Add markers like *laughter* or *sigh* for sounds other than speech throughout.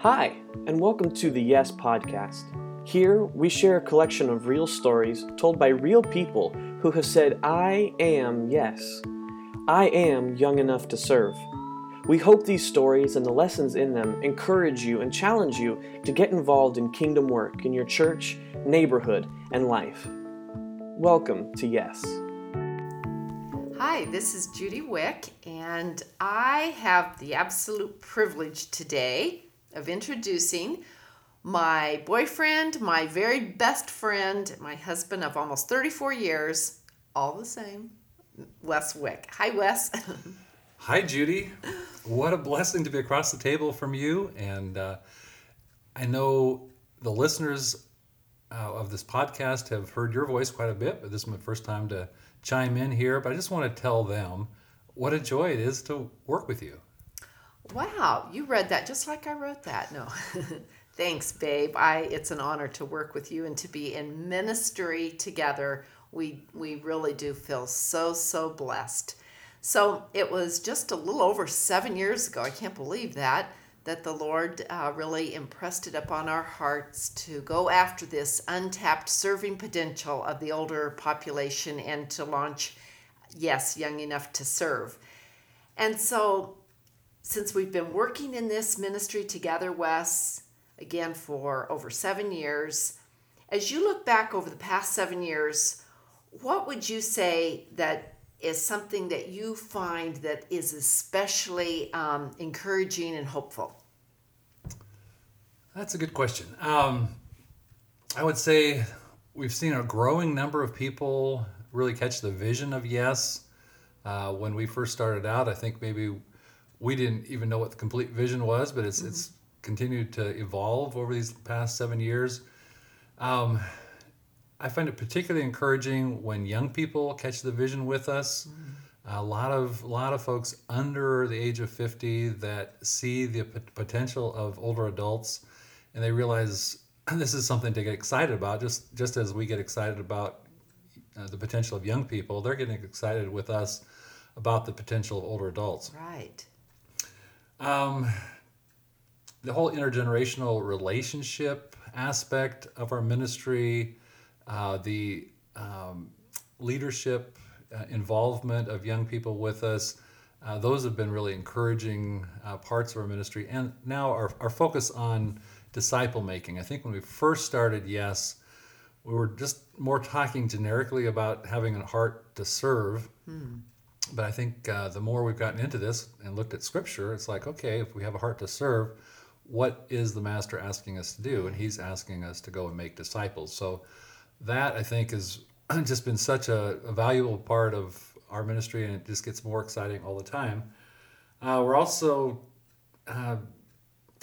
Hi, and welcome to the Yes Podcast. Here, we share a collection of real stories told by real people who have said, I am yes. I am young enough to serve. We hope these stories and the lessons in them encourage you and challenge you to get involved in kingdom work in your church, neighborhood, and life. Welcome to Yes. Hi, this is Judy Wick, and I have the absolute privilege today of introducing my boyfriend, my very best friend, my husband of almost 34 years, all the same, Wes Wick. Hi, Wes. *laughs* Hi, Judy. What a blessing to be across the table from you. And uh, I know the listeners uh, of this podcast have heard your voice quite a bit, but this is my first time to chime in here. But I just want to tell them what a joy it is to work with you. Wow, you read that just like I wrote that. No. *laughs* Thanks, babe. I it's an honor to work with you and to be in ministry together. We we really do feel so so blessed. So it was just a little over seven years ago. I can't believe that that the Lord uh, really impressed it upon our hearts to go after this untapped serving potential of the older population and to launch, yes, young enough to serve. And so, since we've been working in this ministry together, Wes, again for over seven years, as you look back over the past seven years, what would you say that is something that you find that is especially um, encouraging and hopeful? That's a good question. Um, I would say we've seen a growing number of people really catch the vision of yes. Uh, when we first started out, I think maybe we didn't even know what the complete vision was, but it's mm-hmm. it's continued to evolve over these past seven years. Um, I find it particularly encouraging when young people catch the vision with us. Mm-hmm. A lot of a lot of folks under the age of 50 that see the p- potential of older adults and they realize *clears throat* this is something to get excited about just just as we get excited about uh, the potential of young people they're getting excited with us about the potential of older adults right um, the whole intergenerational relationship aspect of our ministry uh, the um, leadership uh, involvement of young people with us. Uh, those have been really encouraging uh, parts of our ministry. And now our, our focus on disciple making. I think when we first started, yes, we were just more talking generically about having a heart to serve. Hmm. But I think uh, the more we've gotten into this and looked at scripture, it's like, okay, if we have a heart to serve, what is the master asking us to do? And he's asking us to go and make disciples. So that I think has *clears throat* just been such a, a, valuable part of our ministry, and it just gets more exciting all the time. Uh, we're also uh,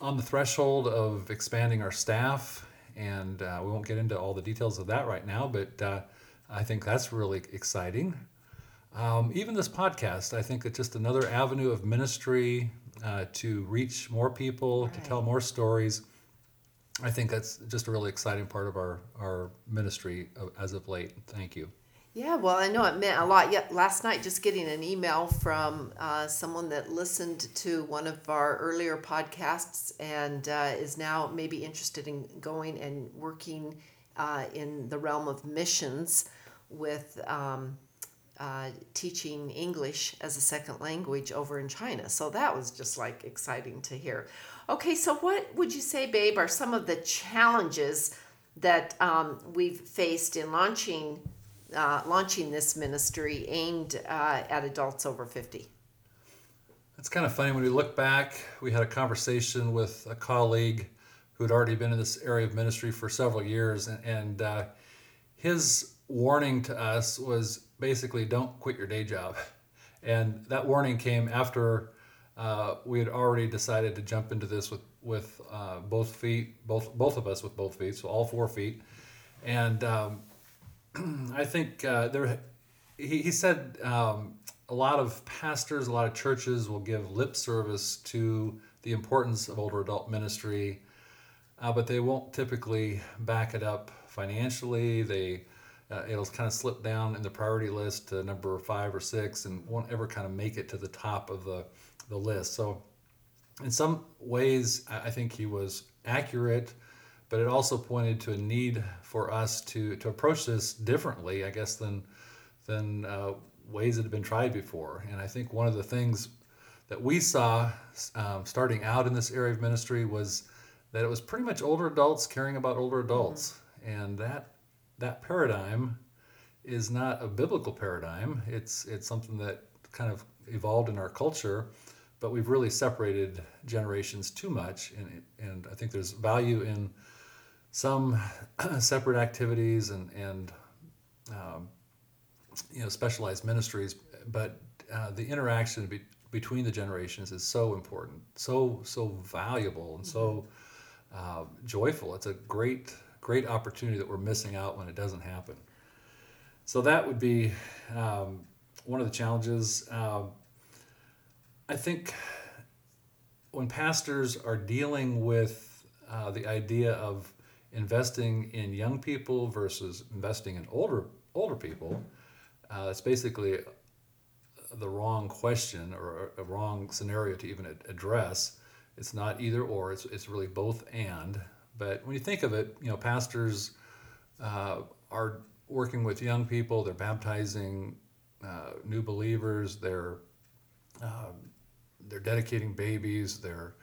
on the threshold of expanding our staff, and uh, we won't get into all the details of that right now, but uh, I think that's really exciting. Um, even this podcast, I think it's just another avenue of ministry uh, to reach more people, right. to tell more stories I think that's just a really exciting part of our, our ministry as of late. Thank you. Yeah, well, I know it meant a lot. Yet last night, just getting an email from uh, someone that listened to one of our earlier podcasts and uh, is now maybe interested in going and working uh, in the realm of missions with um, uh, teaching English as a second language over in China. So that was just like exciting to hear. Okay, so what would you say, babe, are some of the challenges that um, we've faced in launching uh, launching this ministry aimed uh, at adults over 50? It's kind of funny when we look back. We had a conversation with a colleague who had already been in this area of ministry for several years, and, and uh, his warning to us was basically don't quit your day job. *laughs* And that warning came after uh, we had already decided to jump into this with with uh, both feet, both both of us with both feet, so all four feet. And um, *clears throat* I think uh, there, he, he said um, a lot of pastors, a lot of churches will give lip service to the importance of older adult ministry, uh, but they won't typically back it up financially. They uh, it'll kind of slip down in the priority list to number five or six and won't ever kind of make it to the top of the the list. So in some ways, I think he was accurate, but it also pointed to a need for us to, to approach this differently, I guess, than, than uh, ways that have been tried before. And I think one of the things that we saw um, starting out in this area of ministry was that it was pretty much older adults caring about older adults. Mm-hmm. And that, that paradigm is not a biblical paradigm. It's, it's something that kind of evolved in our culture but we've really separated generations too much, and and I think there's value in some *clears throat* separate activities and and um, you know specialized ministries, but uh, the interaction be, between the generations is so important, so so valuable, and so uh, joyful. It's a great great opportunity that we're missing out when it doesn't happen. So that would be um, one of the challenges. Uh, I think when pastors are dealing with uh, the idea of investing in young people versus investing in older older people, uh, it's basically the wrong question or a wrong scenario to even address. It's not either or. It's it's really both and. But when you think of it, you know, pastors uh, are working with young people. They're baptizing uh, new believers. They're uh, they're dedicating babies, they're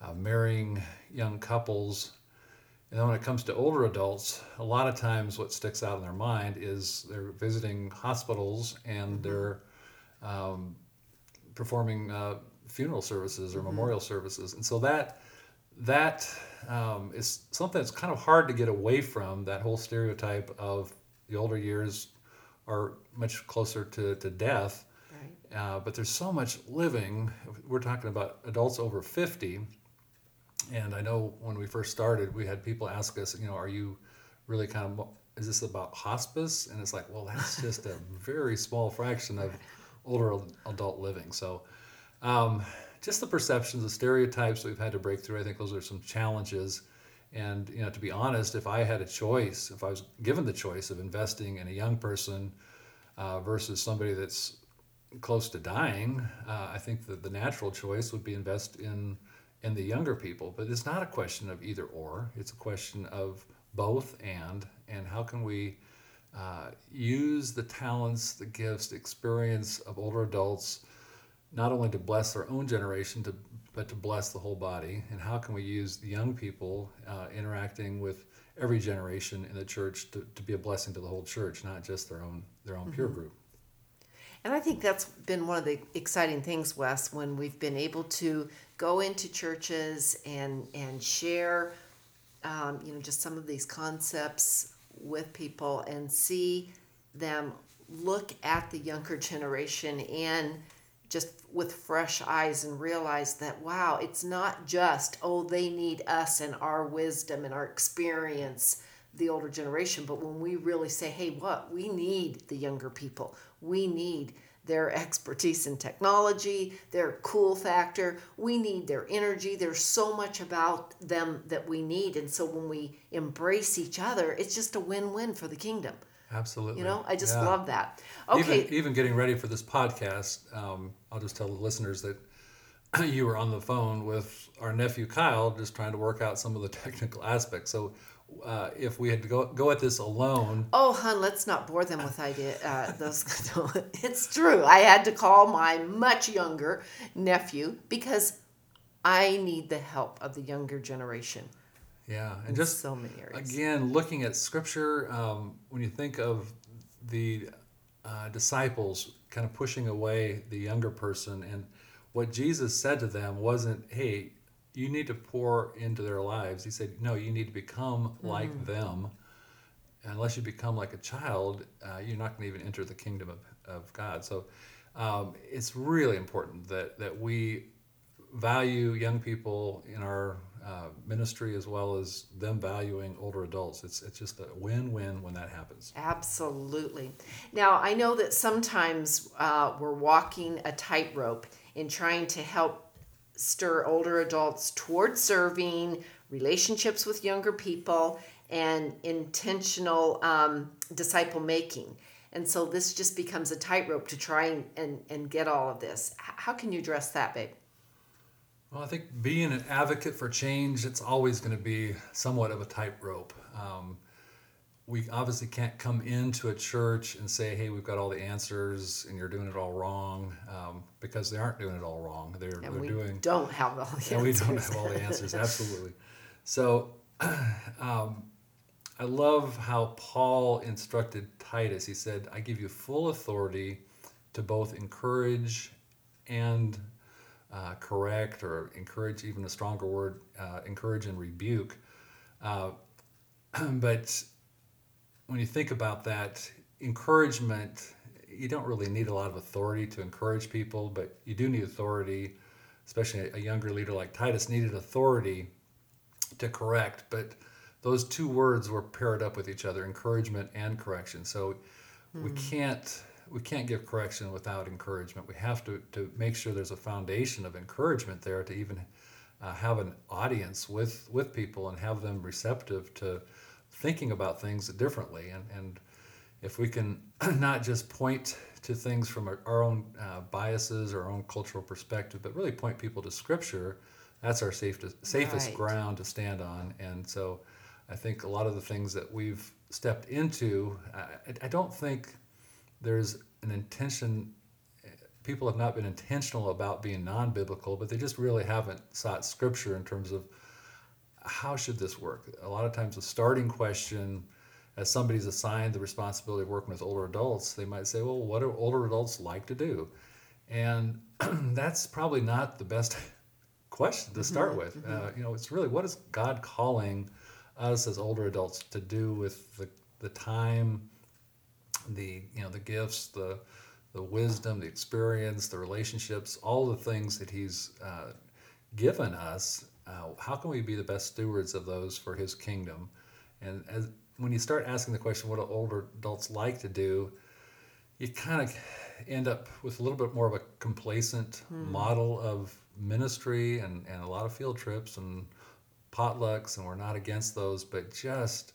uh, marrying young couples. And then when it comes to older adults, a lot of times what sticks out in their mind is they're visiting hospitals and mm-hmm. they're um, performing uh, funeral services or mm-hmm. memorial services. And so that that um, is something that's kind of hard to get away from. That whole stereotype of the older years are much closer to, to death. Uh, but there's so much living. We're talking about adults over 50. And I know when we first started, we had people ask us, you know, are you really kind of, is this about hospice? And it's like, well, that's just a very small fraction of older adult living. So um, just the perceptions, the stereotypes we've had to break through, I think those are some challenges. And, you know, to be honest, if I had a choice, if I was given the choice of investing in a young person uh, versus somebody that's close to dying, uh, I think that the natural choice would be invest in in the younger people. But it's not a question of either or. It's a question of both and and how can we uh, use the talents, the gifts, the experience of older adults, not only to bless their own generation, to but to bless the whole body. And how can we use the young people uh, interacting with every generation in the church to, to be a blessing to the whole church, not just their own their own mm-hmm. peer group. And I think that's been one of the exciting things, Wes, when we've been able to go into churches and and share, um, you know, just some of these concepts with people and see them look at the younger generation and just with fresh eyes and realize that wow it's not just oh they need us and our wisdom and our experience the older generation but when we really say hey what we need the younger people we need their expertise in technology, their cool factor. We need their energy. There's so much about them that we need. And so when we embrace each other, it's just a win win for the kingdom. Absolutely. You know, I just yeah. love that. Okay. Even, even, getting ready for this podcast, um, I'll just tell the listeners that *clears throat* you were on the phone with our nephew Kyle, just trying to work out some of the *laughs* technical aspects. So uh, if we had to go go at this alone. Oh, hun, let's not bore them with idea. Uh, those, *laughs* it's true. I had to call my much younger nephew because I need the help of the younger generation. Yeah, and just so many areas. Again, looking at scripture, um, when you think of the uh, disciples kind of pushing away the younger person, and what Jesus said to them wasn't, "Hey, you need to pour into their lives. He said, no, you need to become mm-hmm. like them. Unless you become like a child, uh, you're not going to even enter the kingdom of, of God. So um, it's really important that, that we value young people in our uh, ministry as well as them valuing older adults. It's, it's just a win win when that happens. Absolutely. Now, I know that sometimes uh, we're walking a tightrope in trying to help stir older adults toward serving, relationships with younger people, and intentional um, disciple making. And so this just becomes a tightrope to try and, and, and get all of this. How can you address that, babe? Well, I think being an advocate for change, it's always going to be somewhat of a tightrope. Um, we obviously can't come into a church and say, "Hey, we've got all the answers, and you're doing it all wrong," um, because they aren't doing it all wrong. They're, And they're we doing don't have all the answers. *laughs* and we don't have all the answers absolutely so *clears throat* um, i love how paul instructed titus he said i give you full authority to both encourage and uh, correct or encourage even a stronger word uh, encourage and rebuke uh, *clears throat* but when you think about that encouragement you don't really need a lot of authority to encourage people but you do need authority especially a younger leader like Titus, needed authority to correct. But those two words were paired up with each other: encouragement and correction. So we can't we can't give correction without encouragement. We have to to make sure there's a foundation of encouragement there to even uh, have an audience with with people and have them receptive to thinking about things differently. And and if we can *clears throat* not just point to things from our, our own uh, biases, our own cultural perspective, but really point people to Scripture, that's our safest, safest Right. ground to stand on. And so I think a lot of the things that we've stepped into, I, I don't think there's an intention, people have not been intentional about being non biblical, but they just really haven't sought Scripture in terms of how should this work? A lot of times, the starting question, as somebody's assigned the responsibility of working with older adults, they might say, Well, what do older adults like to do? And *clears throat* that's probably not the best *laughs* question to start with. Uh, you know, it's really what is God calling us as older adults to do with the, the time, the you know the gifts, the the wisdom, the experience, the relationships, all the things that He's uh, given us. Uh, how can we be the best stewards of those for His kingdom? And as when you start asking the question, what do older adults like to do? You kind of end up with a little bit more of a complacent model of ministry and, and a lot of field trips and potlucks, and we're not against those, but just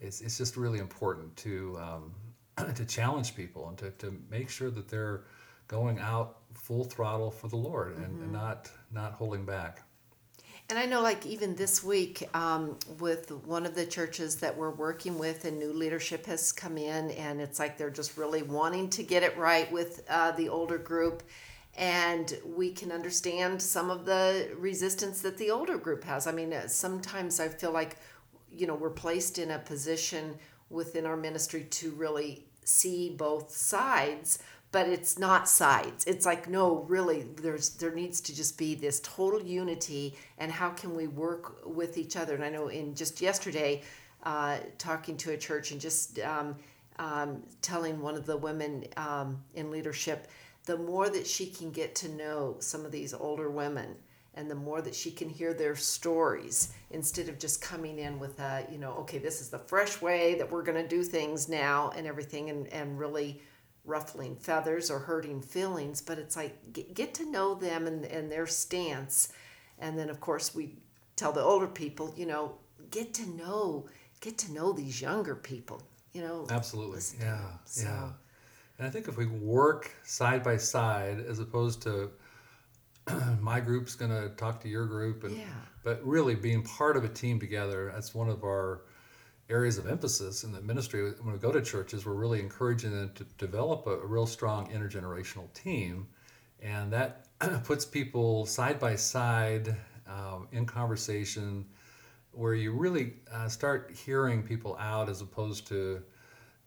it's, it's just really important to um, *clears throat* to challenge people and to, to make sure that they're going out full throttle for the Lord and, and not not holding back. And I know, like, even this week, um, with one of the churches that we're working with, and new leadership has come in, and it's like they're just really wanting to get it right with uh, the older group. And we can understand some of the resistance that the older group has. I mean, uh, sometimes I feel like, you know, we're placed in a position within our ministry to really see both sides but it's not sides. It's like no really there's there needs to just be this total unity and how can we work with each other? And i know in just yesterday uh, talking to a church and just um, um, telling one of the women um, in leadership the more that she can get to know some of these older women and the more that she can hear their stories instead of just coming in with a you know okay this is the fresh way that we're going to do things now and everything and, and really ruffling feathers or hurting feelings but it's like get, get to know them and, and their stance and then of course we tell the older people you know get to know get to know these younger people you know Absolutely. Yeah. So- Yeah. And I think if we work side by side as opposed to *clears throat* my group's going to talk to your group and Yeah. but really being part of a team together that's one of our areas of emphasis in the ministry when we go to churches we're really encouraging them to develop a, a real strong intergenerational team and that *clears throat* puts people side by side um, in conversation where you really uh, start hearing people out as opposed to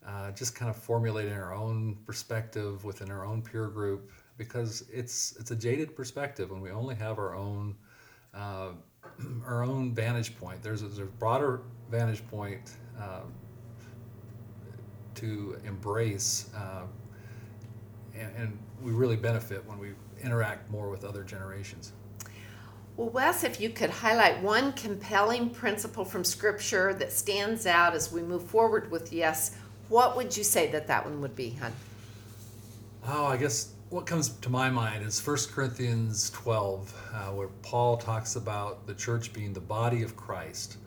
uh, just kind of formulating our own perspective within our own peer group because it's it's a jaded perspective when we only have our own uh, *clears throat* our own vantage point. There's a, there's a broader vantage point um, to embrace, uh, and, and we really benefit when we interact more with other generations. Well, Wes, if you could highlight one compelling principle from Scripture that stands out as we move forward with yes, what would you say that that one would be, hon? Oh, I guess what comes to my mind is 1 Corinthians 12, uh, where Paul talks about the church being the body of Christ.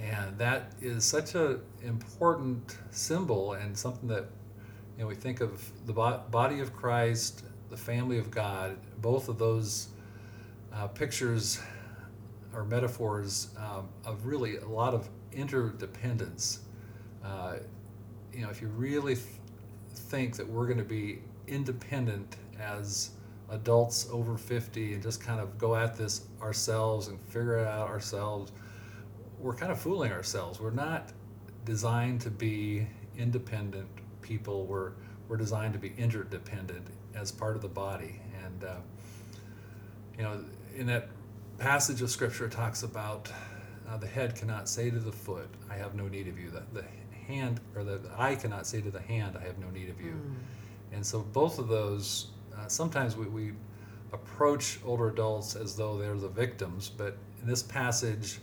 And that is such an important symbol and something that, you know, we think of the bo- body of Christ, the family of God, both of those uh, pictures or metaphors um, of really a lot of interdependence. Uh, you know, if you really th- think that we're going to be independent as adults over 50 and just kind of go at this ourselves and figure it out ourselves, we're kind of fooling ourselves. We're not designed to be independent people. We're we're designed to be interdependent as part of the body. And uh, you know, in that passage of scripture, it talks about uh, the head cannot say to the foot, "I have no need of you." The, the hand or the, the eye cannot say to the hand, "I have no need of you." Mm. And so both of those, uh, sometimes we, we approach older adults as though they're the victims, but in this passage,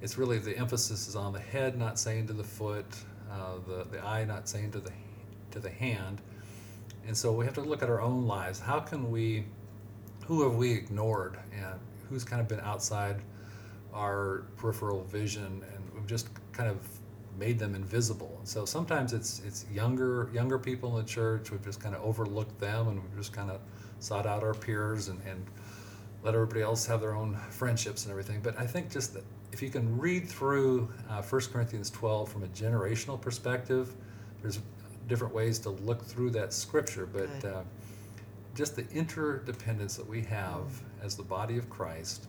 it's really the emphasis is on the head not saying to the foot, uh, the, the eye not saying to the to the hand. And so we have to look at our own lives. How can we, who have we ignored and who's kind of been outside our peripheral vision and we've just kind of made them invisible. And so sometimes it's it's younger younger people in the church. We've just kind of overlooked them and we've just kind of sought out our peers and, and let everybody else have their own friendships and everything. But I think just that if you can read through uh, 1 Corinthians 12 from a generational perspective, there's different ways to look through that scripture, but uh, just the interdependence that we have as the body of Christ,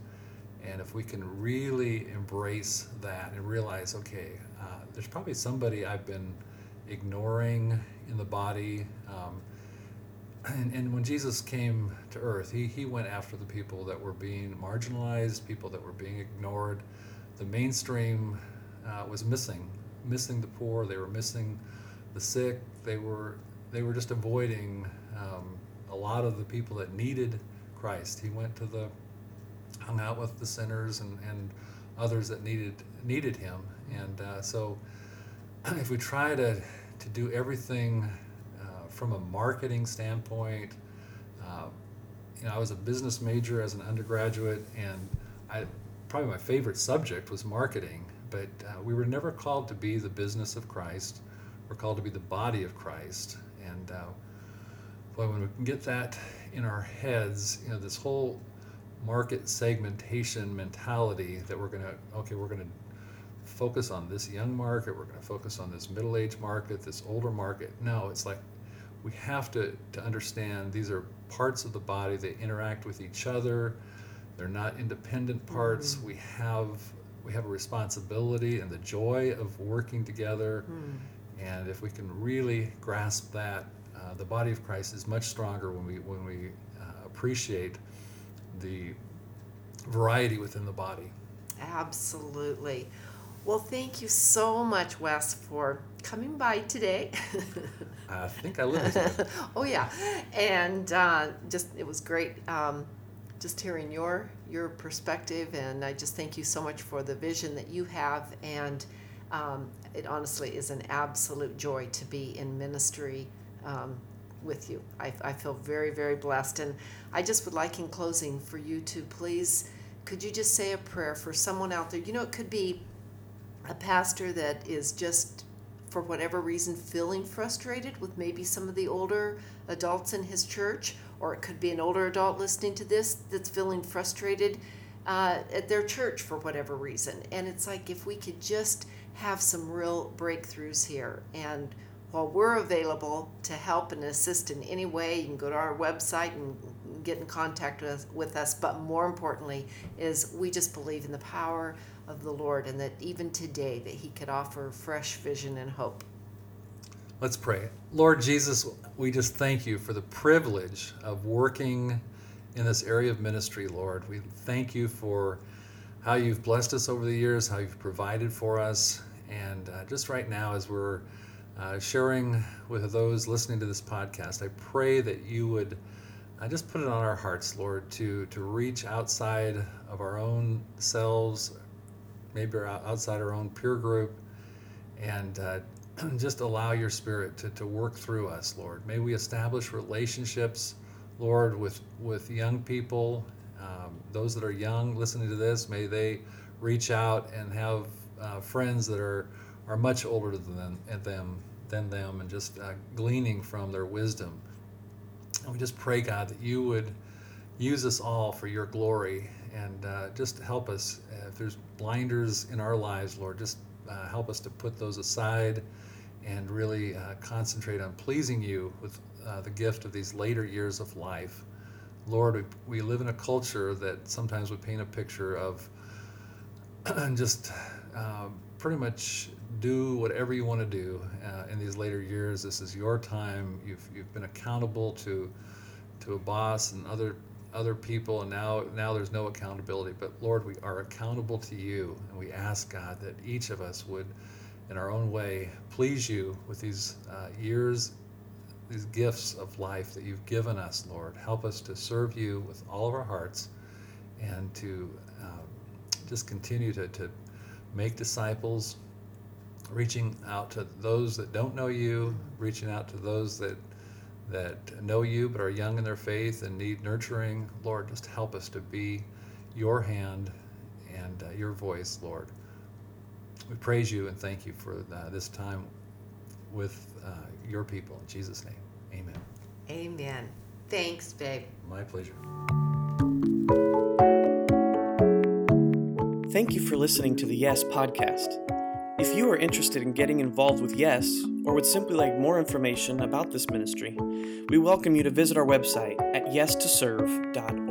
and if we can really embrace that and realize, okay, uh, there's probably somebody I've been ignoring in the body. Um, and, and when Jesus came to earth, he, he went after the people that were being marginalized, people that were being ignored. The mainstream uh, was missing, missing the poor, they were missing the sick. They were they were just avoiding um, a lot of the people that needed Christ. He went to the hung out with the sinners and, and others that needed needed him. And uh, so, *clears throat* if we try to to do everything uh, from a marketing standpoint, uh, you know, I was a business major as an undergraduate, and I probably my favorite subject was marketing. But uh, we were never called to be the business of Christ. We're called to be the body of Christ. And uh, boy, when we can get that in our heads, you know, this whole market segmentation mentality that we're going to, okay, we're going to focus on this young market, we're going to focus on this middle aged market, this older market. No, it's like we have to, to understand these are parts of the body, they interact with each other, they're not independent parts. Mm-hmm. We have we have a responsibility and the joy of working together. Mm. And if we can really grasp that, uh, the body of Christ is much stronger when we when we uh, appreciate the variety within the body. Absolutely. Well, thank you so much, Wes, for coming by today. *laughs* I think I live. *laughs* oh yeah, and uh, just it was great. Um, just hearing your your perspective, and I just thank you so much for the vision that you have and um, it honestly is an absolute joy to be in ministry um, with you. I, I feel very, very blessed. And I just would like, in closing, for you to please, could you just say a prayer for someone out there? You know, it could be a pastor that is just, for whatever reason, feeling frustrated with maybe some of the older adults in his church, or it could be an older adult listening to this that's feeling frustrated uh, at their church for whatever reason. And it's like if we could just have some real breakthroughs here. And while we're available to help and assist in any way, you can go to our website and get in contact with, with us. But more importantly, is we just believe in the power of the Lord and that even today that He could offer fresh vision and hope. Let's pray. Lord Jesus, we just thank you for the privilege of working in this area of ministry, Lord. We thank you for how you've blessed us over the years, how you've provided for us. And uh, just right now, as we're uh, sharing with those listening to this podcast, I pray that you would uh, just put it on our hearts, Lord, to, to reach outside of our own selves, maybe outside our own peer group, and uh, *clears throat* just allow your spirit to, to work through us, Lord. May we establish relationships, Lord, with, with young people um, those that are young listening to this, may they reach out and have uh, friends that are, are much older than them, than them and just uh, gleaning from their wisdom. And we just pray, God, that you would use us all for your glory and uh, just help us. Uh, if there's blinders in our lives, Lord, just uh, help us to put those aside and really uh, concentrate on pleasing you with uh, the gift of these later years of life. Lord, we, we live in a culture that sometimes we paint a picture of *clears throat* just um, pretty much do whatever you want to do uh, in these later years. This is your time. You've, you've been accountable to to a boss and other other people, and now now there's no accountability. But Lord, we are accountable to you, and we ask God that each of us would, in our own way, please you with these uh, years, these gifts of life that you've given us, Lord. Help us to serve you with all of our hearts, and to um, just continue to, to make disciples, reaching out to those that don't know you, reaching out to those that that know you but are young in their faith and need nurturing. Lord, just help us to be your hand and uh, your voice, Lord. We praise you and thank you for uh, this time with uh, your people. In Jesus' name, amen. Amen. Thanks, babe. My pleasure. Thank you for listening to the Yes podcast. If you are interested in getting involved with Yes, or would simply like more information about this ministry, we welcome you to visit our website at yestoserve.org.